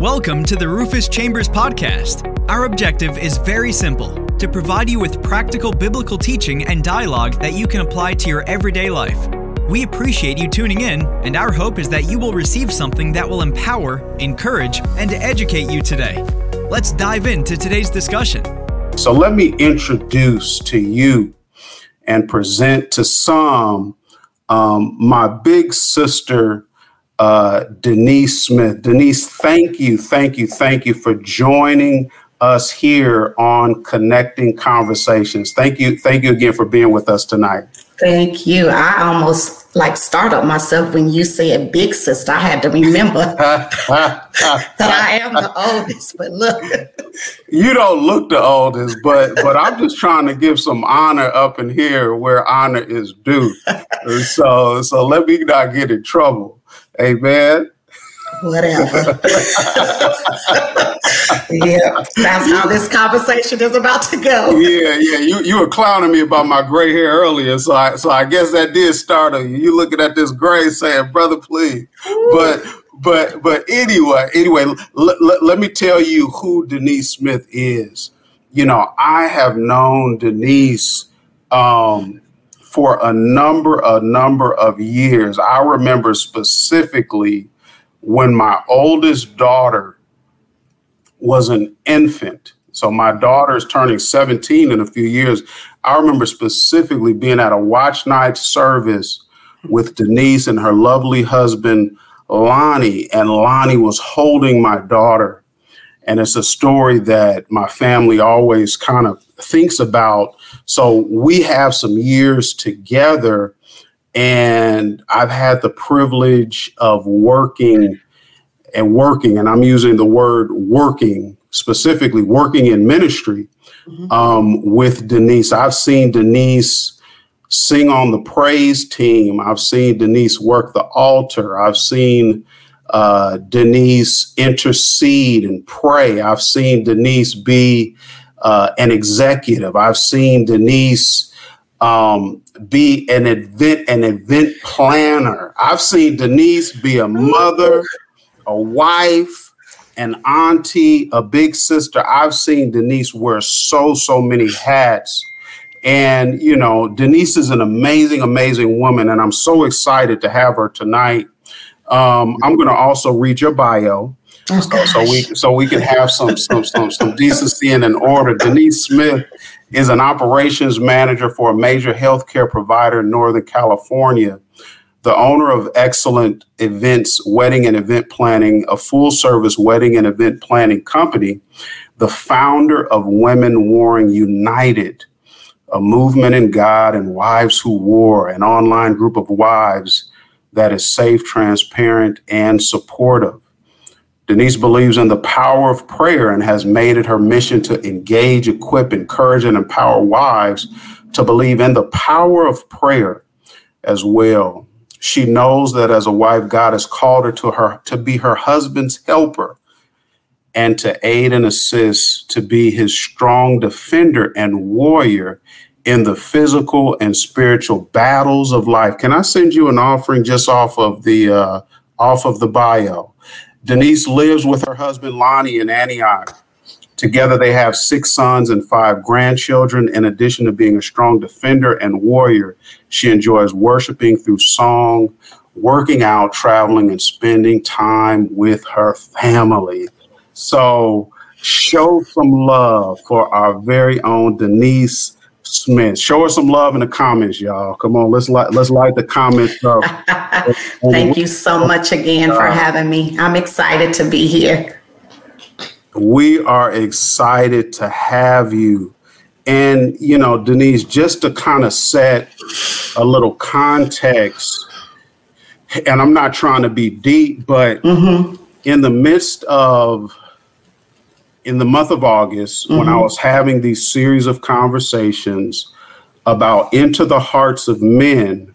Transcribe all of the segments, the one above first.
Welcome to the Rufus Chambers Podcast. Our objective is very simple to provide you with practical biblical teaching and dialogue that you can apply to your everyday life. We appreciate you tuning in, and our hope is that you will receive something that will empower, encourage, and educate you today. Let's dive into today's discussion. So, let me introduce to you and present to some um, my big sister uh, Denise Smith. Denise, thank you, thank you, thank you for joining us here on Connecting Conversations. Thank you, thank you again for being with us tonight. Thank you. I almost like startled myself when you said big sister. I had to remember that I am the oldest, but look. You don't look the oldest, but but I'm just trying to give some honor up in here where honor is due. so so let me not get in trouble. Amen. Whatever. yeah, that's how this conversation is about to go. Yeah, yeah. You you were clowning me about my gray hair earlier, so I so I guess that did startle you. You looking at this gray, saying, "Brother, please." But but but anyway, anyway, l- l- let me tell you who Denise Smith is. You know, I have known Denise um, for a number a number of years. I remember specifically when my oldest daughter was an infant. So my daughter is turning 17 in a few years. I remember specifically being at a watch night service with Denise and her lovely husband, Lonnie, and Lonnie was holding my daughter. And it's a story that my family always kind of thinks about. So we have some years together, and I've had the privilege of working and working, and I'm using the word working specifically, working in ministry mm-hmm. um, with Denise. I've seen Denise sing on the praise team. I've seen Denise work the altar. I've seen uh, Denise intercede and pray. I've seen Denise be uh, an executive. I've seen Denise um, be an event an event planner. I've seen Denise be a mother a wife, an auntie, a big sister. I've seen Denise wear so, so many hats. And, you know, Denise is an amazing, amazing woman. And I'm so excited to have her tonight. Um, I'm going to also read your bio. Oh, so, so, we so we can have some some some some decency and an order. Denise Smith is an operations manager for a major healthcare provider in Northern California the owner of Excellent Events Wedding and Event Planning, a full service wedding and event planning company, the founder of Women Warring United, a movement in God and Wives Who War, an online group of wives that is safe, transparent, and supportive. Denise believes in the power of prayer and has made it her mission to engage, equip, encourage, and empower wives to believe in the power of prayer as well. She knows that as a wife, God has called her to her to be her husband's helper and to aid and assist to be his strong defender and warrior in the physical and spiritual battles of life. Can I send you an offering just off of the uh, off of the bio? Denise lives with her husband Lonnie in Antioch. Together, they have six sons and five grandchildren. In addition to being a strong defender and warrior, she enjoys worshiping through song, working out, traveling, and spending time with her family. So, show some love for our very own Denise Smith. Show us some love in the comments, y'all. Come on, let's light let's light the comments up. Thank you so much again for having me. I'm excited to be here. We are excited to have you. And, you know, Denise, just to kind of set a little context, and I'm not trying to be deep, but mm-hmm. in the midst of, in the month of August, mm-hmm. when I mm-hmm. was having these series of conversations about into the hearts of men,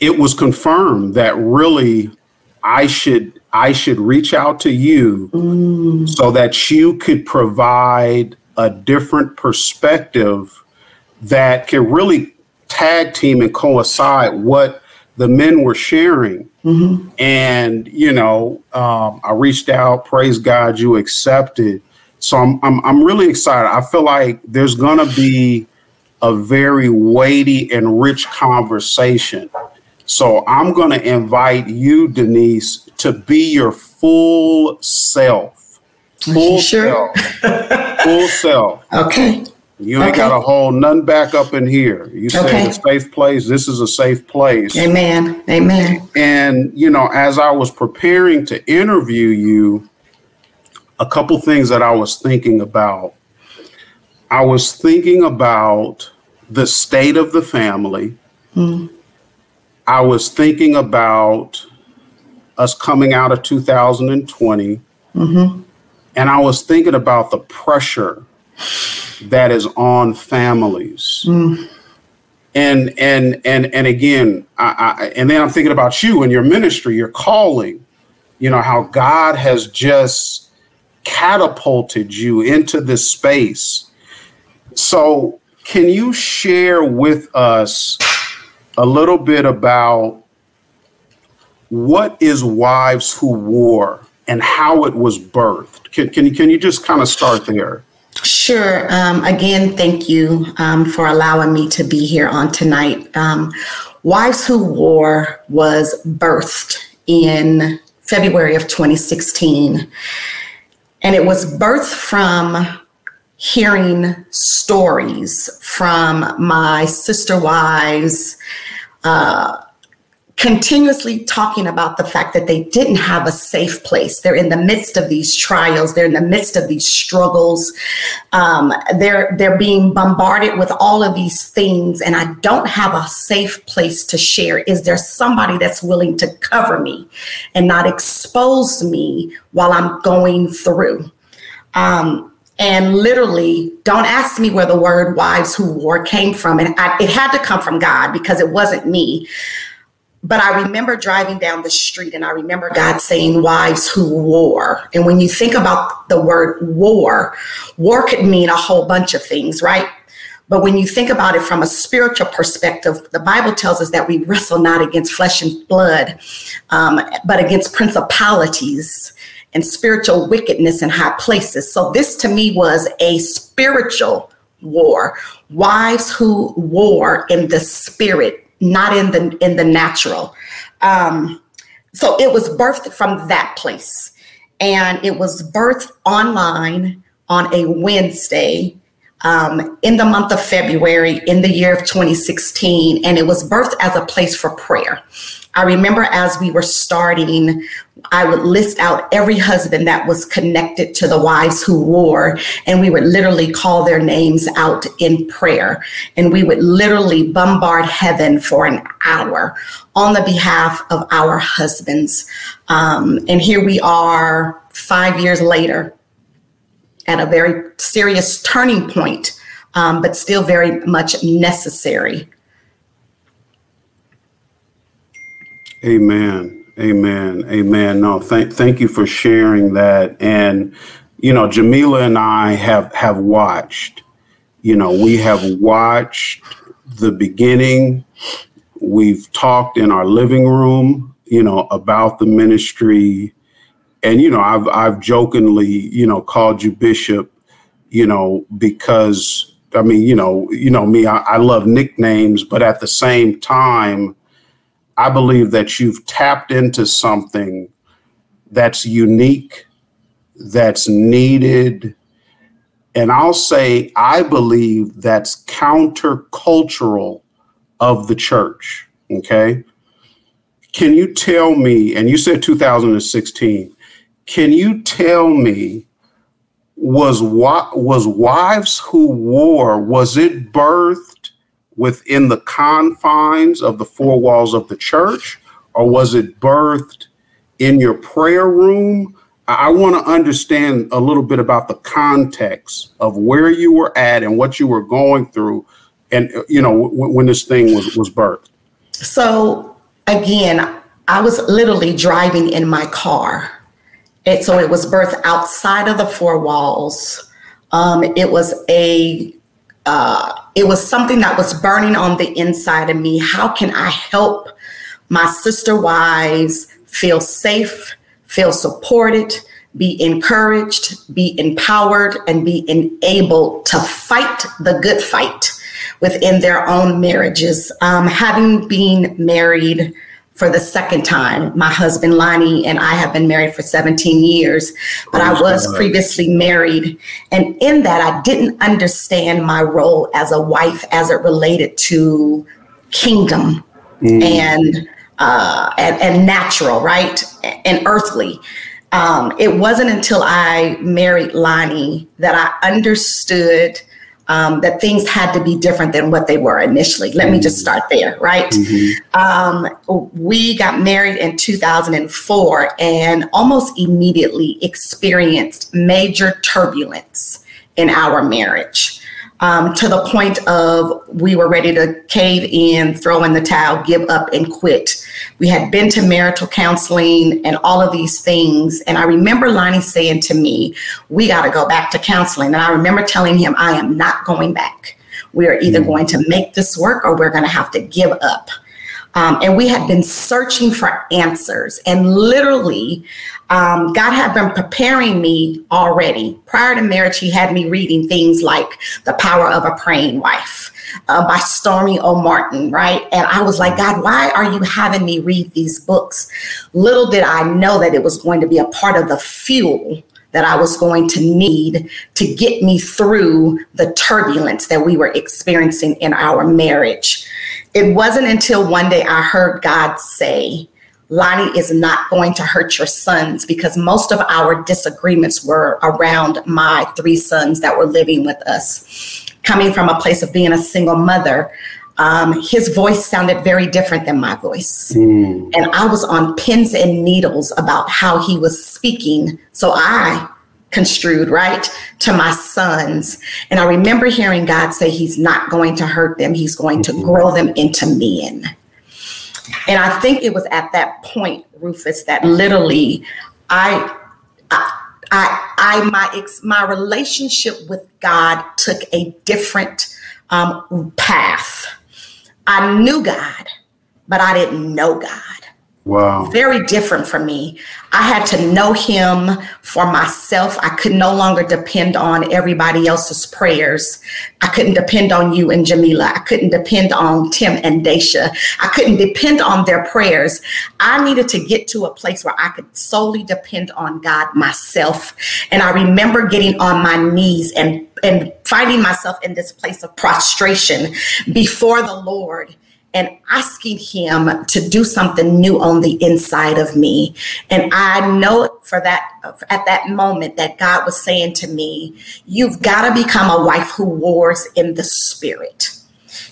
it was confirmed that really I should I should reach out to you mm. so that you could provide a different perspective that can really tag team and coincide what the men were sharing Mm-hmm. And, you know, um, I reached out, praise God, you accepted. So I'm, I'm, I'm really excited. I feel like there's going to be a very weighty and rich conversation. So I'm going to invite you, Denise, to be your full self. Full sure? self. full self. Okay. You ain't okay. got to hold none back up in here. You say okay. a safe place. This is a safe place. Amen. Amen. And, you know, as I was preparing to interview you, a couple things that I was thinking about. I was thinking about the state of the family. Mm. I was thinking about us coming out of 2020. Mm-hmm. And I was thinking about the pressure that is on families. Mm. And and and and again, I, I, and then I'm thinking about you and your ministry, your calling. You know how God has just catapulted you into this space. So, can you share with us a little bit about what is Wives Who War and how it was birthed? Can, can, you, can you just kind of start there? Sure. Um, again, thank you um, for allowing me to be here on tonight. Um, Wives Who War was birthed in February of 2016. And it was birthed from hearing stories from my sister wives, uh, continuously talking about the fact that they didn't have a safe place. They're in the midst of these trials. They're in the midst of these struggles. Um, they're they're being bombarded with all of these things, and I don't have a safe place to share. Is there somebody that's willing to cover me and not expose me while I'm going through? Um, and literally, don't ask me where the word wives who war came from. And I, it had to come from God because it wasn't me. But I remember driving down the street and I remember God saying, Wives who war. And when you think about the word war, war could mean a whole bunch of things, right? But when you think about it from a spiritual perspective, the Bible tells us that we wrestle not against flesh and blood, um, but against principalities and spiritual wickedness in high places. So this to me was a spiritual war. Wives who war in the spirit not in the in the natural. Um, so it was birthed from that place, and it was birthed online on a Wednesday um, in the month of February in the year of 2016, and it was birthed as a place for prayer. I remember as we were starting, I would list out every husband that was connected to the wives who war, and we would literally call their names out in prayer. And we would literally bombard heaven for an hour on the behalf of our husbands. Um, and here we are five years later at a very serious turning point, um, but still very much necessary Amen. Amen. Amen. No, thank thank you for sharing that. And you know, Jamila and I have have watched. You know, we have watched the beginning. We've talked in our living room, you know, about the ministry. And you know, I've I've jokingly, you know, called you bishop, you know, because I mean, you know, you know me, I, I love nicknames, but at the same time, I believe that you've tapped into something that's unique, that's needed. And I'll say, I believe that's countercultural of the church. Okay. Can you tell me, and you said 2016, can you tell me, was was wives who war, was it birthed within the confines of the four walls of the church, or was it birthed in your prayer room? I want to understand a little bit about the context of where you were at and what you were going through, and you know w- when this thing was was birthed. So again, I was literally driving in my car, and so it was birthed outside of the four walls. Um, it was a uh, it was something that was burning on the inside of me. How can I help my sister wives feel safe, feel supported, be encouraged, be empowered, and be enabled to fight the good fight within their own marriages. Um, having been married for the second time, my husband Lonnie and I have been married for 17 years, but I was previously married. And in that, I didn't understand my role as a wife as it related to kingdom mm. and, uh, and, and natural, right? And earthly. Um, it wasn't until I married Lonnie that I understood um, that things had to be different than what they were initially. Let mm-hmm. me just mm-hmm. start there, right? Mm-hmm. Um, we got married in 2004 and almost immediately experienced major turbulence in our marriage um, to the point of we were ready to cave in, throw in the towel, give up, and quit. We had been to marital counseling and all of these things. And I remember Lonnie saying to me, We got to go back to counseling. And I remember telling him, I am not going back. We are either mm. going to make this work or we're going to have to give up. Um, and we had been searching for answers. And literally, um, God had been preparing me already. Prior to marriage, He had me reading things like The Power of a Praying Wife uh, by Stormie Omartian, right? And I was like, God, why are you having me read these books? Little did I know that it was going to be a part of the fuel that I was going to need to get me through the turbulence that we were experiencing in our marriage. It wasn't until one day I heard God say, Lonnie is not going to hurt your sons because most of our disagreements were around my three sons that were living with us. Coming from a place of being a single mother, um, his voice sounded very different than my voice. Mm. And I was on pins and needles about how he was speaking. So I construed, right, to my sons. And I remember hearing God say, He's not going to hurt them, He's going to mm-hmm. grow them into men. And I think it was at that point, Rufus, that literally I, I, I, I my ex, my relationship with God took a different um, path. I knew God, but I didn't know God. Wow. Very different from me. I had to know him for myself. I could no longer depend on everybody else's prayers. I couldn't depend on you and Jamila. I couldn't depend on Tim and Daisha. I couldn't depend on their prayers. I needed to get to a place where I could solely depend on God myself. And I remember getting on my knees and and finding myself in this place of prostration before the Lord and asking him to do something new on the inside of me. And I know for that, at that moment, that God was saying to me, You've got to become a wife who wars in the spirit.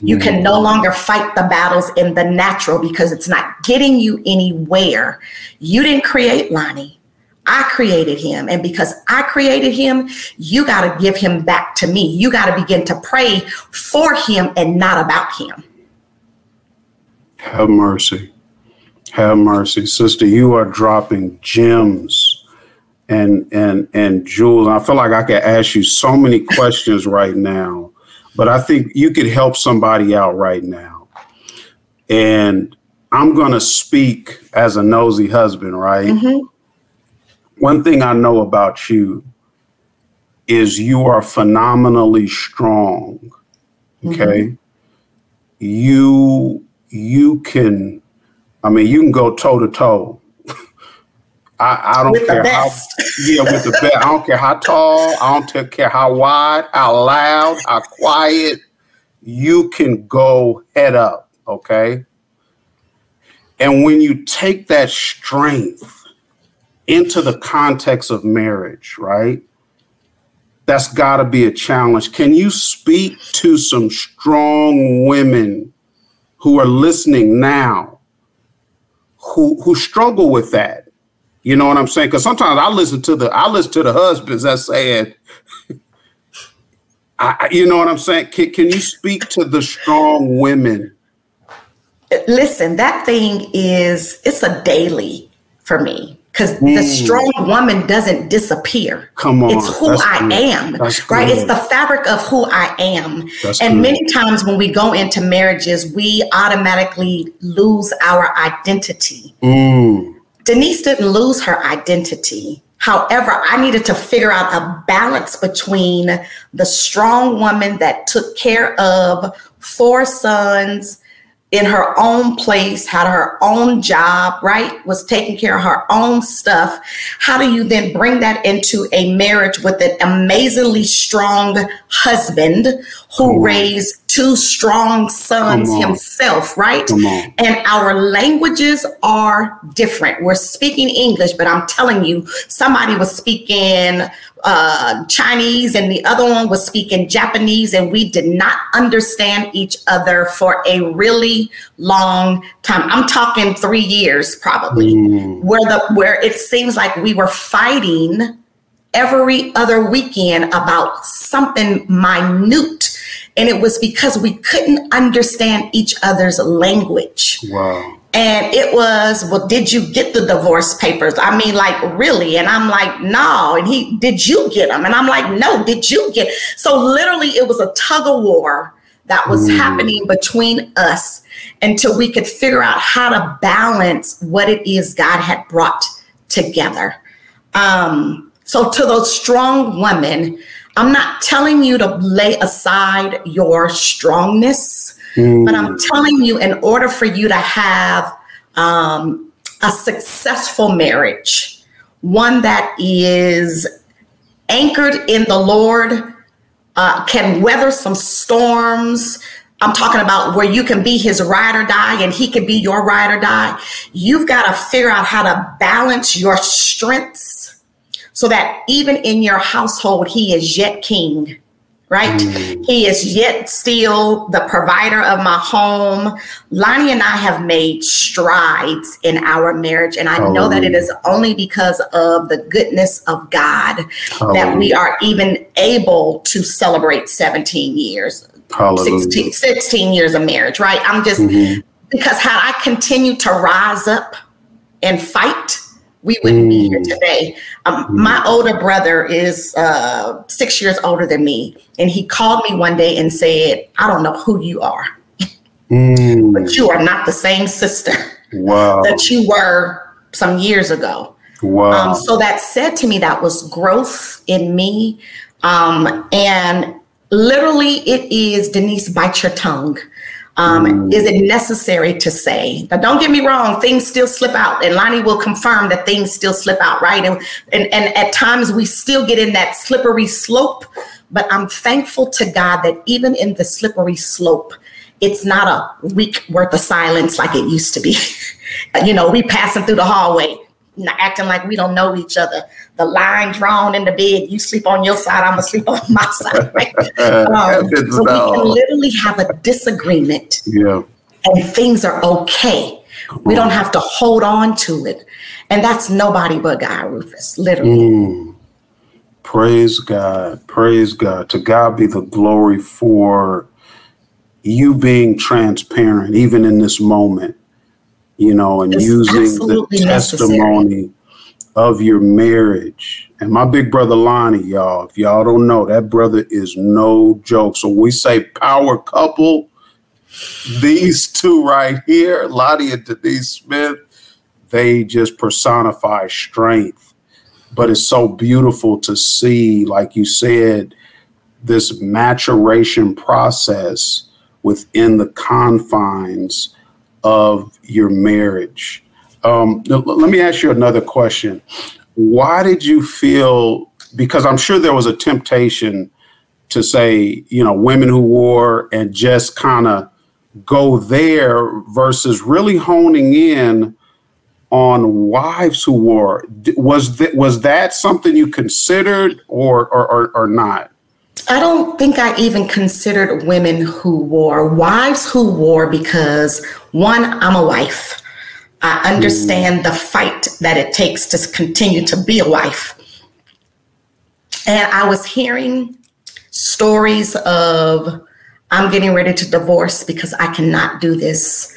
You can no mm. longer fight the battles in the natural because it's not getting you anywhere. You didn't create Lonnie. I created him. And because I created him, you got to give him back to me. You got to begin to pray for him and not about him. Have mercy. Have mercy. Sister, you are dropping gems and and and jewels. I feel like I could ask you so many questions right now, but I think you could help somebody out right now. And I'm going to speak as a nosy husband, right? Mm-hmm. One thing I know about you is you are phenomenally strong. Okay. Mm-hmm. You you can, I mean, you can go toe to toe. I, don't with care how yeah with the best. I don't care how tall. I don't care how wide, how loud, how quiet. You can go head up. Okay. And when you take that strength into the context of marriage, right? That's got to be a challenge. Can you speak to some strong women who are listening now who who struggle with that. You know what I'm saying? Because sometimes I listen to the I listen to the husbands that saying, I, you know what I'm saying? Can, can you speak to the strong women? Listen, that thing is it's a daily for me because mm. the strong woman doesn't disappear. Come on. It's who I good. am, That's right? Good. It's the fabric of who I am. That's and good. many times when we go into marriages, we automatically lose our identity. Mm. Denise didn't lose her identity. However, I needed to figure out a balance between the strong woman that took care of four sons in her own place, had her own job, right? Was taking care of her own stuff. How do you then bring that into a marriage with an amazingly strong husband who raised two strong sons himself, right? And our languages are different. We're speaking English, but I'm telling you, somebody was speaking uh, Chinese and the other one was speaking Japanese, and we did not understand each other for a really long time. I'm talking three years probably, mm. where the where it seems like we were fighting every other weekend about something minute and it was because we couldn't understand each other's language. Wow. And it was, well, did you get the divorce papers? I mean, like, really? And I'm like, no. And he, did you get them? And I'm like, no, did you get? So literally, it was a tug of war that was mm. happening between us until we could figure out how to balance what it is God had brought together. Um, so to those strong women, I'm not telling you to lay aside your strongness, mm. but I'm telling you, in order for you to have um, a successful marriage, one that is anchored in the Lord, uh, can weather some storms. I'm talking about where you can be his ride or die and he can be your ride or die. You've got to figure out how to balance your strengths so that even in your household, he is yet king, right? Mm. He is yet still the provider of my home. Lonnie and I have made strides in our marriage, and I know that it is only because of the goodness of God that we are even able to celebrate 17 years, 16, 16, years of marriage, right? I'm just mm-hmm. because had I continued to rise up and fight, we wouldn't mm. be here today. Um, mm. My older brother is uh, six years older than me, and he called me one day and said, "I don't know who you are, mm. but you are not the same sister wow. that you were some years ago." Wow! Um, so that said to me, that was growth in me, um, and literally, it is Denise, bite your tongue. Um, mm. Is it necessary to say? Now, don't get me wrong, things still slip out, and Lonnie will confirm that things still slip out, right? And, and, and at times we still get in that slippery slope, but I'm thankful to God that even in the slippery slope, it's not a week worth of silence like it used to be. you know, we passing through the hallway acting like we don't know each other. The line drawn in the bed, you sleep on your side, I'm gonna sleep on my side. Um, so we can literally have a disagreement, yeah, and things are okay. We don't have to hold on to it, and that's nobody but God, Rufus. Literally. Mm. Praise God. Praise God. To God be the glory for you being transparent, even in this moment you know, and it's using the testimony necessary. of your marriage. And my big brother Lonnie, y'all, if y'all don't know, that brother is no joke. So we say power couple. These two right here, Lonnie and Denise Smith, they just personify strength. But it's so beautiful to see, like you said, this maturation process within the confines of your marriage. Um, let me ask you another question. Why did you feel? Because I'm sure there was a temptation to say, you know, women who war and just kind of go there versus really honing in on wives who war. Was that was that something you considered or or, or, or not? I don't think I even considered women who war, wives who war, because one, I'm a wife. I understand mm. the fight that it takes to continue to be a wife. And I was hearing stories of, I'm getting ready to divorce because I cannot do this.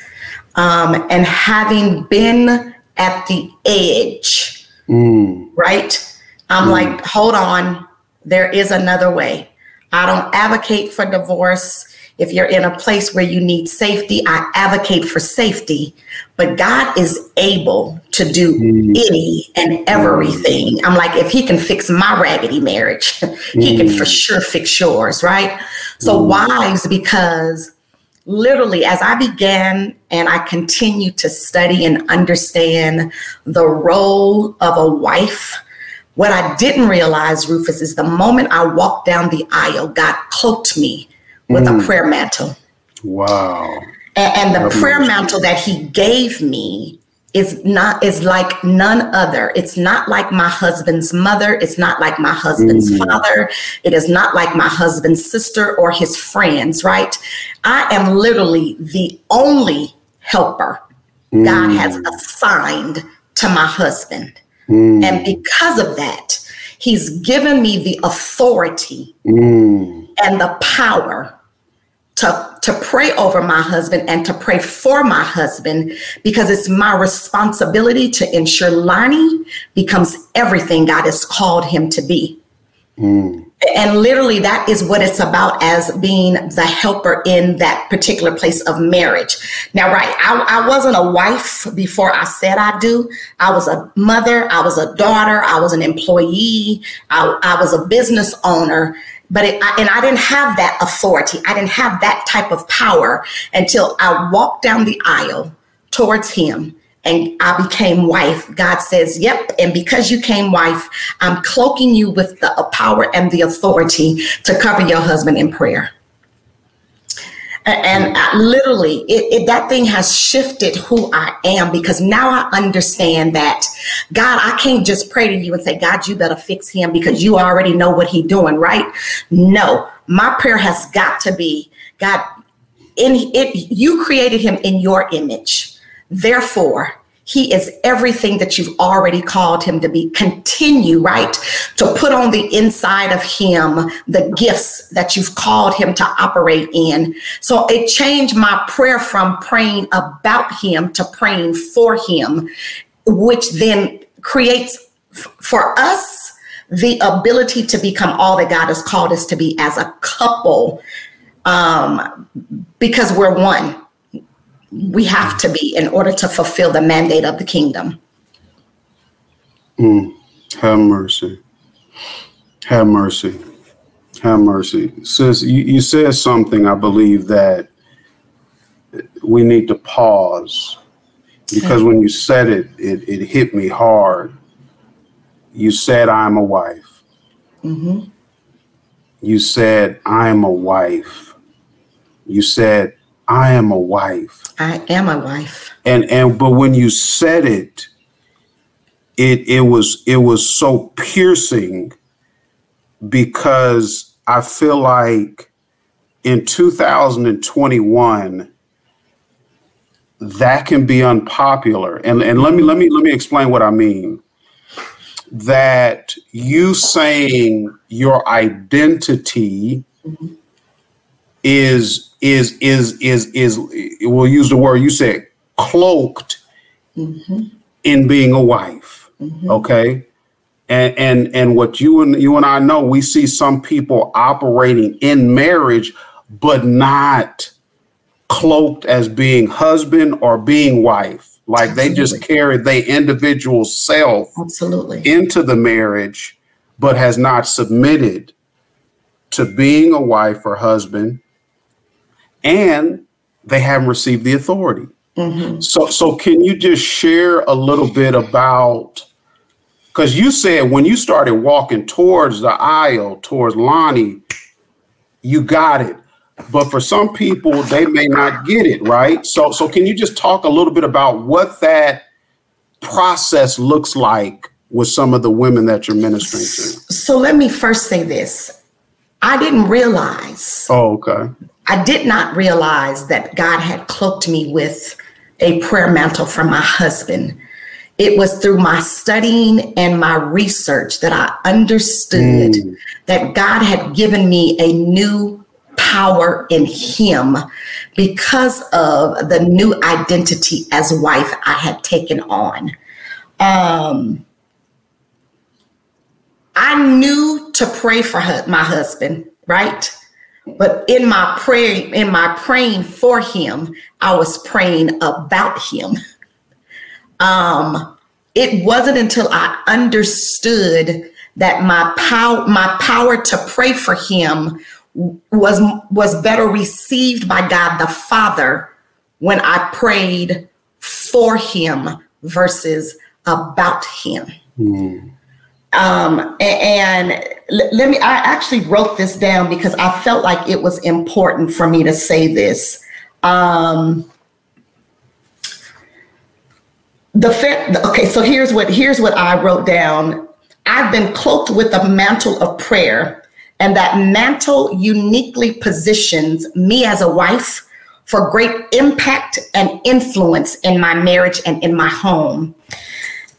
Um, and having been at the edge mm. right? I'm mm. like, hold on, there is another way. I don't advocate for divorce. If you're in a place where you need safety, I advocate for safety. But God is able to do mm. any and everything. I'm like, if He can fix my raggedy marriage, He can for mm. sure fix yours, right? So, mm. wives, because literally, as I began and I continue to study and understand the role of a wife. What I didn't realize, Rufus, is the moment I walked down the aisle, God cloaked me with mm. a prayer mantle. Wow. And, and the prayer mantle that he gave me is not is like none other. It's not like my husband's mother. It's not like my husband's mm. father. It is not like my husband's sister or his friends, right? I am literally the only helper mm. God has assigned to my husband. Mm. And because of that, he's given me the authority mm. and the power to, to pray over my husband and to pray for my husband because it's my responsibility to ensure Lonnie becomes everything God has called him to be. Mm. And literally, that is what it's about as being the helper in that particular place of marriage. Now, right, I, I wasn't a wife before I said I do. I was a mother, I was a daughter, I was an employee, I, I was a business owner but it, I, and I didn't have that authority. I didn't have that type of power until I walked down the aisle towards him and I became wife. God says, Yep. And because you came wife, I'm cloaking you with the power and the authority to cover your husband in prayer. And literally, it, it, that thing has shifted who I am because now I understand that God, I can't just pray to you and say, God, you better fix him because you already know what he's doing, right? No, my prayer has got to be, God, in it, you created him in your image. Therefore, he is everything that you've already called him to be. Continue, right, to put on the inside of him the gifts that you've called him to operate in. So it changed my prayer from praying about him to praying for him, which then creates for us the ability to become all that God has called us to be as a couple um, because we're one we have to be in order to fulfill the mandate of the kingdom. Mm, have mercy. Have mercy. Have mercy. Sis, you, you said something, I believe, that we need to pause because when you said it, it, it hit me hard. You said, I'm a wife. Mm-hmm. You said, I'm a wife. You said, I am a wife. I am a wife. And and but when you said it, it it was it was so piercing because I feel like in 2021 that can be unpopular. And and let me let me let me explain what I mean. That you saying your identity mm-hmm. Is is is is is we'll use the word you said cloaked mm-hmm. in being a wife mm-hmm. okay and and and what you and you and I know we see some people operating in marriage but not cloaked as being husband or being wife like absolutely. they just carry their individual self absolutely into the marriage but has not submitted to being a wife or husband and they haven't received the authority. Mm-hmm. So, so can you just share a little bit about? Because you said when you started walking towards the aisle towards Lonnie, you got it. But for some people, they may not get it right. So, so can you just talk a little bit about what that process looks like with some of the women that you're ministering to? So, let me first say this: I didn't realize. Oh, okay. I did not realize that God had cloaked me with a prayer mantle from my husband. It was through my studying and my research that I understood mm. that God had given me a new power in Him because of the new identity as wife I had taken on. Um, I knew to pray for her, my husband, right? But in my prayer, in my praying for him, I was praying about him. Um, it wasn't until I understood that my power, my power to pray for him was was better received by God the Father when I prayed for him versus about him. Mm. Um, and, and let me, I actually wrote this down because I felt like it was important for me to say this. Um, the fair, okay, so here's what here's what I wrote down. I've been cloaked with a mantle of prayer, and that mantle uniquely positions me as a wife for great impact and influence in my marriage and in my home.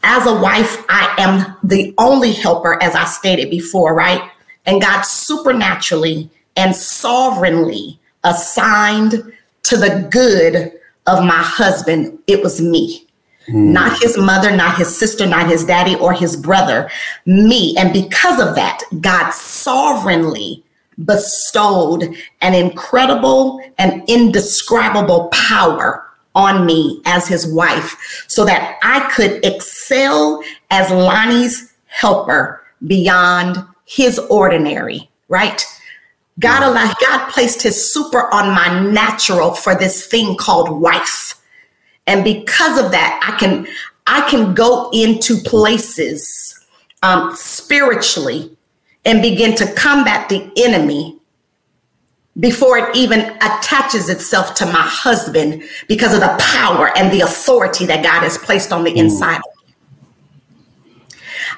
As a wife, I am the only helper, as I stated before, right? And God supernaturally and sovereignly assigned to the good of my husband, it was me. Mm. Not his mother, not his sister, not his daddy or his brother, me. And because of that, God sovereignly bestowed an incredible and indescribable power on me as his wife so that I could excel as Lonnie's helper beyond his ordinary, right? God allowed, God placed his super on my natural for this thing called wife. And because of that, I can I can go into places um, spiritually and begin to combat the enemy before it even attaches itself to my husband because of the power and the authority that God has placed on the mm. inside of me.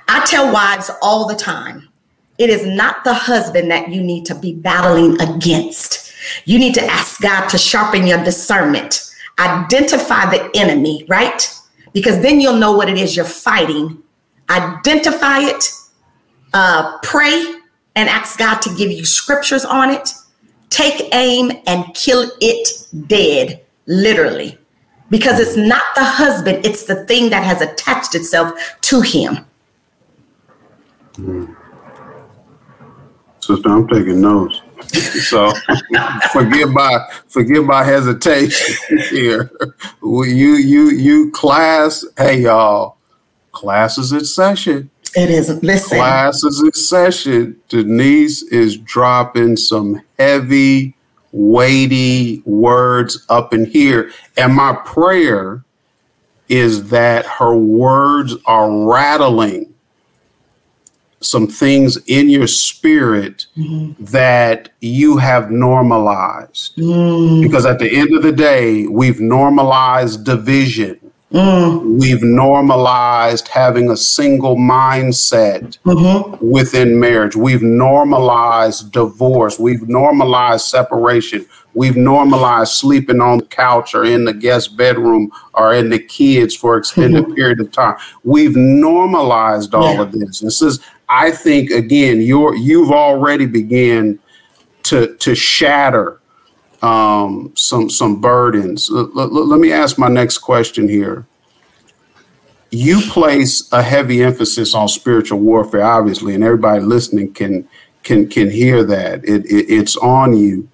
I tell wives all the time it is not the husband that you need to be battling against. You need to ask God to sharpen your discernment Identify the enemy, right? Because then you'll know what it is you're fighting. Identify it, uh, pray, and ask God to give you scriptures on it. Take aim and kill it dead, literally. Because it's not the husband, it's the thing that has attached itself to him. Mm. Sister, I'm taking notes so forgive my forgive my hesitation here. You you you class, hey y'all, class is in session. It is. Listen, class is in session. Denise is dropping some heavy, weighty words up in here, and my prayer is that her words are rattling some things in your spirit mm-hmm. that you have normalized. Mm. Because at the end of the day, we've normalized division. Mm. We've normalized having a single mindset mm-hmm. within marriage. We've normalized divorce. We've normalized separation. We've normalized sleeping on the couch or in the guest bedroom or in the kids for extended mm-hmm. period of time. We've normalized all yeah. of this. This is I think again, you're you've already began to to shatter um, some some burdens. L- l- let me ask my next question here. You place a heavy emphasis on spiritual warfare, obviously, and everybody listening can can can hear that. It, it it's on you.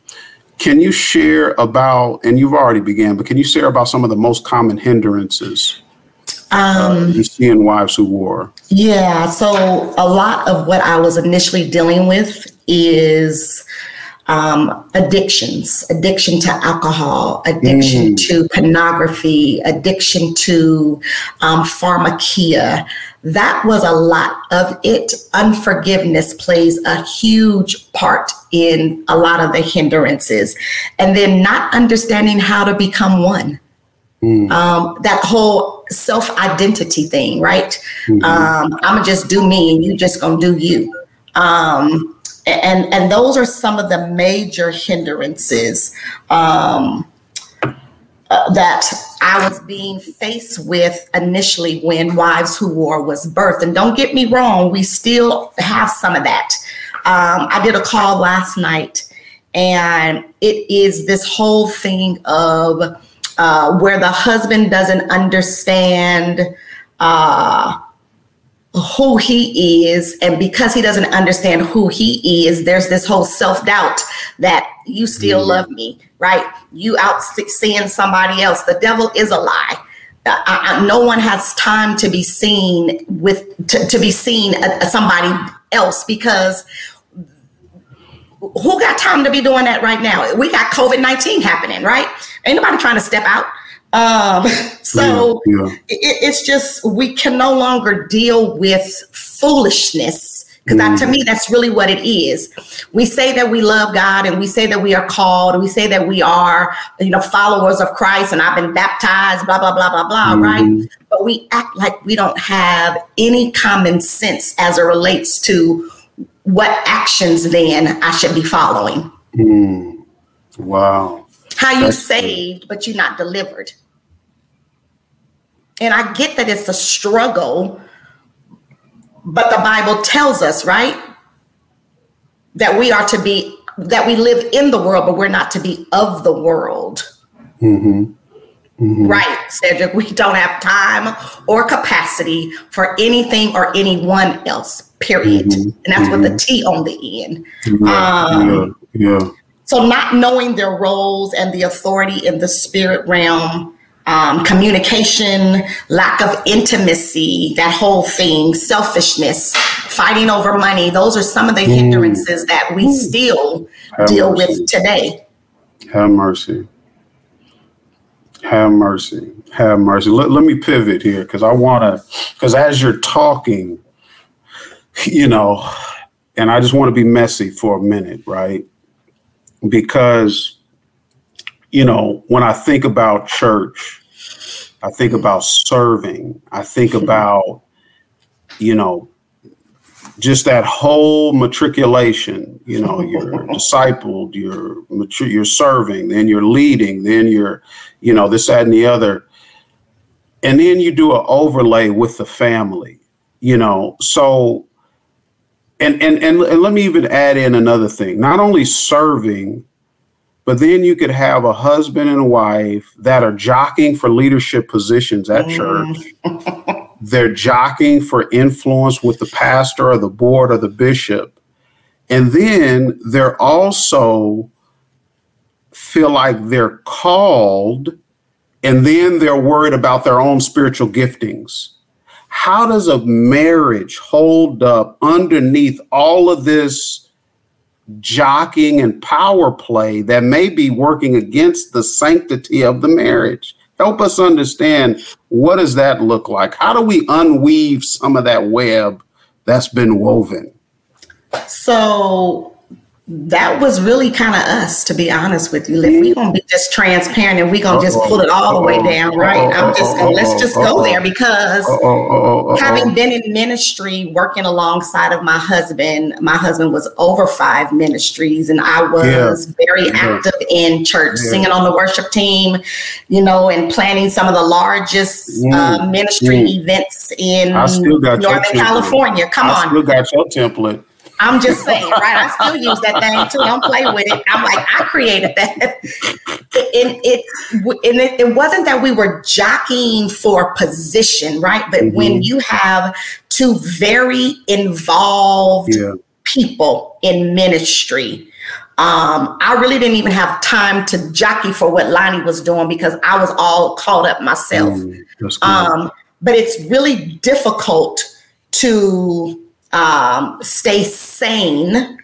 Can you share about, and you've already began, but can you share about some of the most common hindrances um, uh, you see in Wives Who War? Yeah. So a lot of what I was initially dealing with is um, addictions, addiction to alcohol, addiction mm. to pornography, addiction to um, pharmakeia. That was a lot of it. Unforgiveness plays a huge part in a lot of the hindrances. And then not understanding how to become one. Mm. Um, that whole self identity thing, right? Mm-hmm. Um, I'm gonna just do me, and you just gonna do you. Um, and and those are some of the major hindrances um, uh, that I was being faced with initially when Wives Who War was birthed. And don't get me wrong, we still have some of that. Um, I did a call last night, and it is this whole thing of uh, where the husband doesn't understand uh, who he is and because he doesn't understand who he is there's this whole self-doubt that you still mm. love me right? You out seeing somebody else. The devil is a lie. I, I, no one has time to be seen with to, to be seen uh, somebody else because who got time to be doing that right now? We got covid-19 happening right? Ain't nobody trying to step out um, so yeah, yeah. It, it's just we can no longer deal with foolishness because mm. to me that's really what it is we say that we love god and we say that we are called we say that we are you know followers of christ and i've been baptized blah blah blah blah blah mm-hmm. right but we act like we don't have any common sense as it relates to what actions then i should be following mm. wow how you that's saved but you're not delivered and I get that it's a struggle, but the Bible tells us, right? That we are to be, that we live in the world, but we're not to be of the world. Mm-hmm. Mm-hmm. Right, Cedric. We don't have time or capacity for anything or anyone else, period. Mm-hmm. And that's mm-hmm. with the T on the end. Yeah, um, yeah, yeah. So, not knowing their roles and the authority in the spirit realm um, communication, lack of intimacy, that whole thing, selfishness, fighting over money. Those are some of the hindrances that we still Have deal mercy. with today. Have mercy. Have mercy. Have mercy. Let, let me pivot here because I want to, because as you're talking, you know, and I just want to be messy for a minute, right? Because you know, when I think about church, I think mm-hmm. about serving, I think about, you know, just that whole matriculation, you know, you're discipled, you're mature, you're serving, then you're leading, then you're, you know, this, that, and the other. And then you do an overlay with the family, you know. So and and and, and let me even add in another thing. Not only serving, but then you could have a husband and a wife that are jockeying for leadership positions at mm. church. they're jockeying for influence with the pastor or the board or the bishop. And then they're also feel like they're called and then they're worried about their own spiritual giftings. How does a marriage hold up underneath all of this jockeying and power play that may be working against the sanctity of the marriage. Help us understand what does that look like? How do we unweave some of that web that's been woven? So that was really kind of us, to be honest with you. If we gonna be just transparent and we're gonna just pull it all the way down, right? I'm just gonna let's just go there because having been in ministry, working alongside of my husband, my husband was over five ministries, and I was yeah. very yeah. active in church, yeah. singing on the worship team, you know, and planning some of the largest mm. uh, ministry mm. events in Northern California. Come I on, still got your template. I'm just saying, right? I still use that thing too. Don't play with it. I'm like, I created that. And it, and it, it wasn't that we were jockeying for position, right? But mm-hmm. when you have two very involved yeah. people in ministry, um, I really didn't even have time to jockey for what Lonnie was doing because I was all caught up myself. Mm, um, but it's really difficult to um, stay sane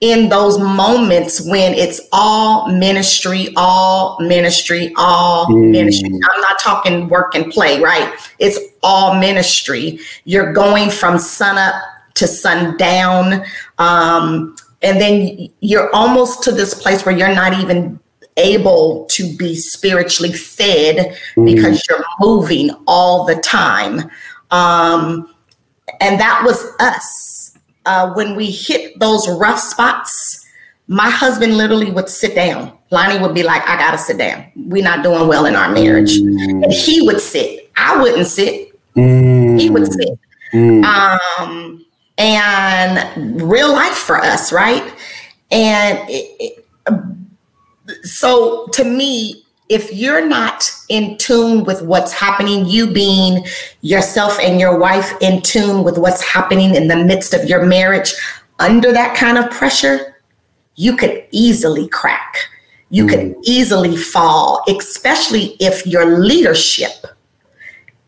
in those moments when it's all ministry, all ministry, all mm. ministry. I'm not talking work and play, right? It's all ministry. You're going from sun up to sundown. Um, and then you're almost to this place where you're not even able to be spiritually fed mm. because you're moving all the time. Um, and that was us. Uh, when we hit those rough spots, my husband literally would sit down. Lonnie would be like, I gotta sit down. We're not doing well in our marriage. Mm. And he would sit. I wouldn't sit. Mm. He would sit. Mm. Um, and real life for us, right? And it, it, so to me, if you're not in tune with what's happening, you being yourself and your wife in tune with what's happening in the midst of your marriage under that kind of pressure, you could easily crack. You mm. could easily fall, especially if your leadership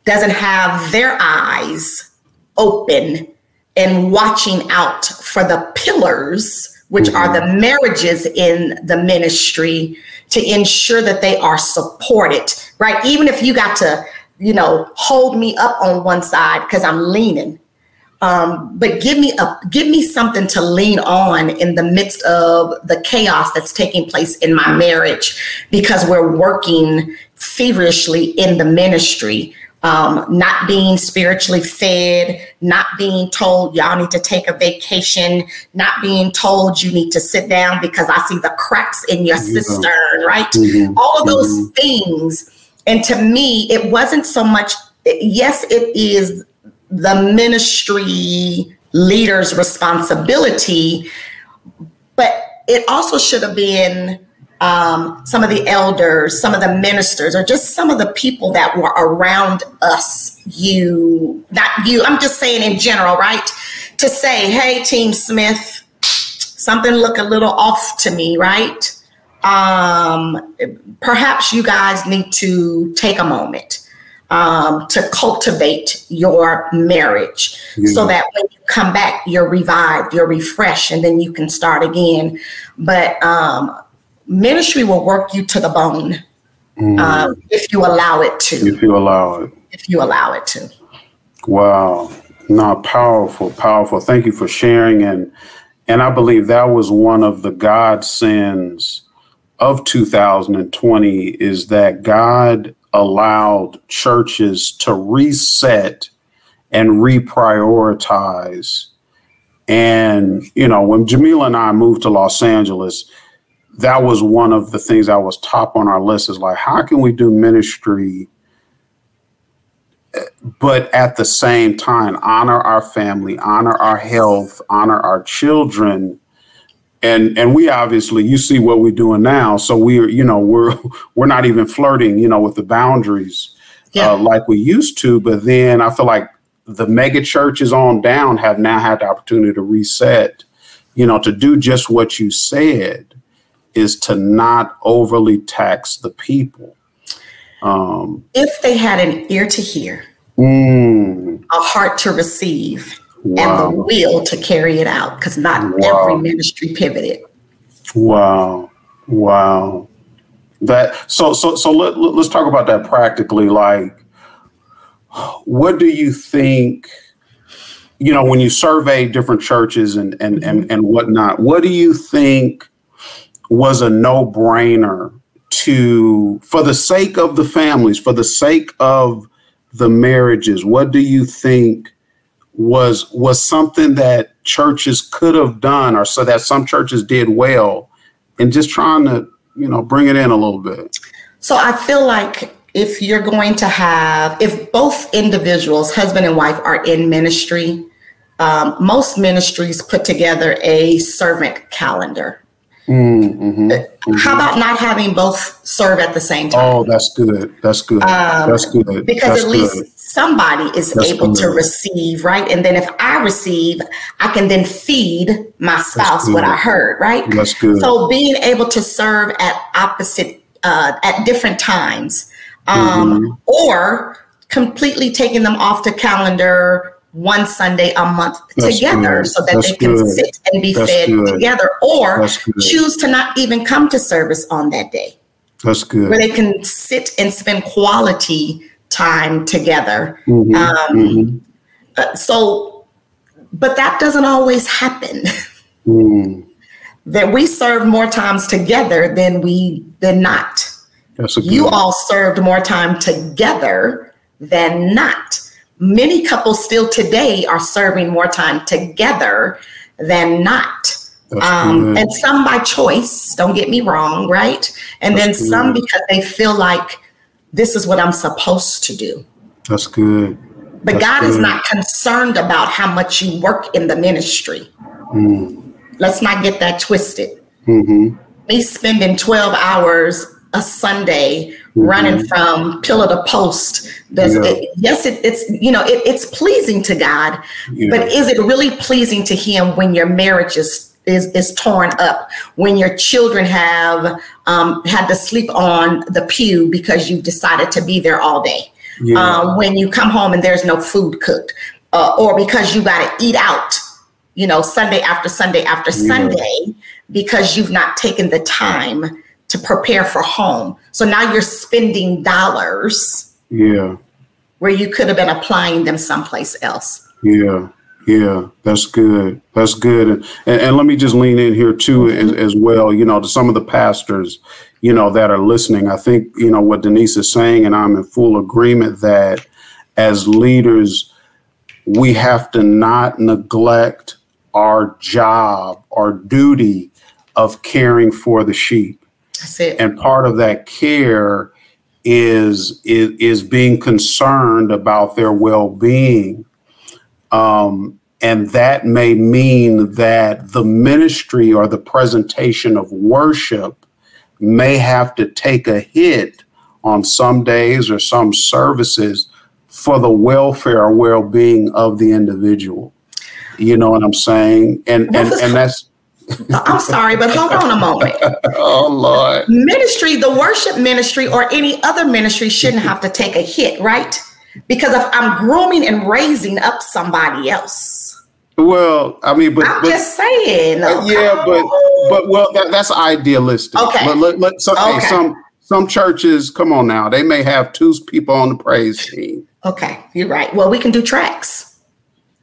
doesn't have their eyes open and watching out for the pillars, which mm-hmm. are the marriages in the ministry to ensure that they are supported, right? Even if you got to, you know, hold me up on one side because I'm leaning. Um, but give me a give me something to lean on in the midst of the chaos that's taking place in my marriage because we're working feverishly in the ministry um, not being spiritually fed, not being told y'all need to take a vacation, not being told you need to sit down because I see the cracks in your mm-hmm. cistern, right? Mm-hmm. All of those mm-hmm. things. And to me, it wasn't so much, yes, it is the ministry leader's responsibility, but it also should have been um, some of the elders, some of the ministers, or just some of the people that were around us. You, not you, I'm just saying in general, right? To say, hey, Team Smith, something look a little off to me, right? Um, perhaps you guys need to take a moment um, to cultivate your marriage yeah. so that when you come back, you're revived, you're refreshed, and then you can start again. But um, ministry will work you to the bone mm. um, if you allow it to. If you allow it. If you allow it to. Wow. Not powerful, powerful. Thank you for sharing. And and I believe that was one of the God sins of 2020 is that God allowed churches to reset and reprioritize. And, you know, when Jamila and I moved to Los Angeles, that was one of the things that was top on our list is like how can we do ministry but at the same time honor our family honor our health honor our children? And and we obviously you see what we're doing now. So we're you know we're we're not even flirting you know with the boundaries yeah. uh, like we used to. But then i feel like the mega churches on down have now had the opportunity to reset you know to do just what you said is to not overly tax the people. Um, if they had an ear to hear, mm, a heart to receive, wow. and the will to carry it out, because not wow. every ministry pivoted. Wow, wow. That so so so let, let's talk about that practically. Like, what do you think? You know, when you survey different churches and and and, and whatnot, what do you think? Was a no-brainer to for the sake of the families for the sake of the marriages what do you think was was something that churches could have done or so that some churches did well? And just trying to you know bring it in a little bit. So i feel like if you're going to have if both individuals husband and wife are in ministry um, most ministries put together a servant calendar Mm-hmm, mm-hmm. How about not having both serve at the same time? Oh, that's good. That's good. Um, that's good. Because that's at least good. somebody is that's able good. to receive, right? And then if I receive, I can then feed my spouse what I heard, right? That's good. So being able to serve at opposite, uh, at different times, um, mm-hmm. or completely taking them off the calendar one Sunday a month That's together good. so that That's they can good. sit and be That's fed good. together or choose to not even come to service on that day. That's good. Where they can sit and spend quality time together. Mm-hmm. Um, mm-hmm. Uh, so, but that doesn't always happen. Mm. that we serve more times together than we than not. you all served more time together than not many couples still today are serving more time together than not. Um, and some by choice, don't get me wrong, right? And That's then good. some because they feel like this is what I'm supposed to do. That's good. But That's God good. is not concerned about how much you work in the ministry. Mm. Let's not get that twisted. Mm-hmm. Me spending 12 hours a Sunday mm-hmm. running from pillar to post. Does yeah. it, yes, it, it's you know it, it's pleasing to God, yeah. but is it really pleasing to Him when your marriage is is, is torn up when your children have um, had to sleep on the pew because you decided to be there all day yeah. um, when you come home and there's no food cooked uh, or because you got to eat out you know sunday after sunday after yeah. sunday because you've not taken the time to prepare for home. So now you're spending dollars. Yeah. Where you could have been applying them someplace else. Yeah. Yeah, that's good. That's good. And, and, and let me just lean in here too mm-hmm. as, as, well, you know, to some of the pastors, you know, that are listening. I think, you know, what Denise is saying, and I'm in full agreement that as leaders, we have to not neglect our job, our duty of caring for the sheep. And part of that care is is, is being concerned about their well-being. Um, and that may mean that the ministry or the presentation of worship may have to take a hit on some days or some services for the welfare or well-being of the individual. You know what I'm saying? And and, and that's I'm sorry, but hold on a moment. oh Lord. Ministry, the worship ministry or any other ministry shouldn't have to take a hit, right? Because if I'm grooming and raising up somebody else. Well, I mean, but I'm but, just saying. Uh, yeah, but but well, that, that's idealistic. Okay. But let, let some, okay. hey, some some churches, come on now, they may have two people on the praise team. Okay, you're right. Well, we can do tracks.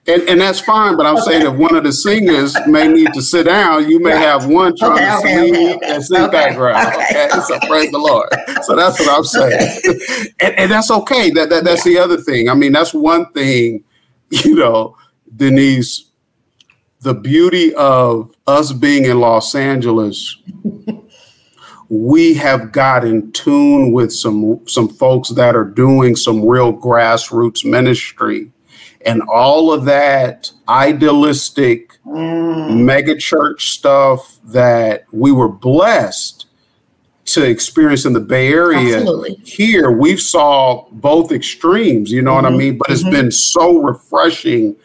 And, and that's fine, but I'm okay. saying if one of the singers may need to sit down, you may right. have one trying okay, to okay, sing and sing background. Okay. So praise the Lord. So that's what I'm saying. and, and, that's okay. That, that that's yeah. the other thing. I mean, that's one thing, you know, Denise, the beauty of us being in Los Angeles, we have got in tune with some some folks that are doing some real grassroots ministry and all of that idealistic mm. mega church stuff that we were blessed to experience in the Bay Area. Absolutely. Here we've saw both extremes, you know mm-hmm. what I mm-hmm. mean? But it's mm-hmm. been so refreshing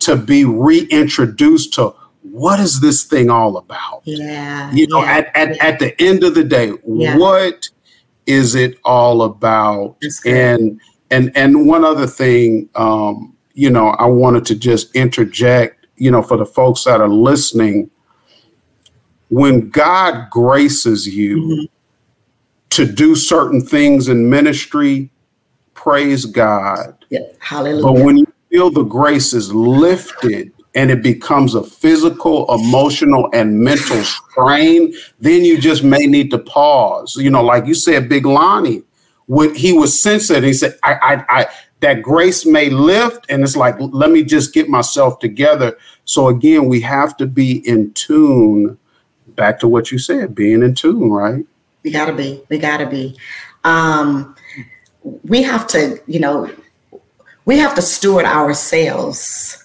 to be reintroduced to what is this thing all about? Yeah. You know, yeah, at, at, yeah. at the end of the day, yeah. what is it all about? And and and one other thing, um, you know, I wanted to just interject, you know, for the folks that are listening, when God graces you mm-hmm. to do certain things in ministry, praise God. Yeah. Hallelujah. But when you feel the grace is lifted and it becomes a physical, emotional, and mental strain, then you just may need to pause. You know, like you said, Big Lonnie, when he was sensitive, he said, I, I, I, that grace may lift and it's like let me just get myself together so again we have to be in tune back to what you said being in tune right we gotta be we gotta be um we have to you know we have to steward ourselves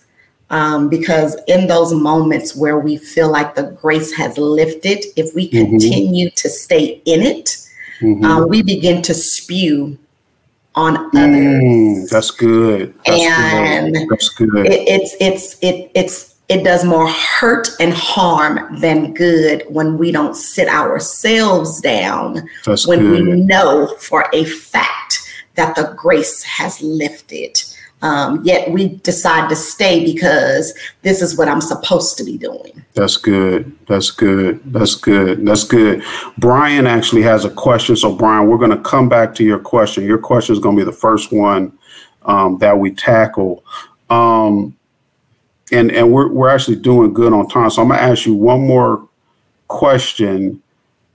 um, because in those moments where we feel like the grace has lifted if we mm-hmm. continue mm-hmm. to stay in it mm-hmm. uh, we begin to spew on others. Mm, that's good. That's and good. that's good. It, it's it's it it's it does more hurt and harm than good when we don't sit ourselves down. That's when good. we know for a fact that the grace has lifted. Um, yet we decide to stay because this is what I'm supposed to be doing. That's good. That's good. That's good. That's good. Brian actually has a question. So, Brian, we're going to come back to your question. Your question is going to be the first one um, that we tackle. Um, and and we're, we're actually doing good on time. So, I'm going to ask you one more question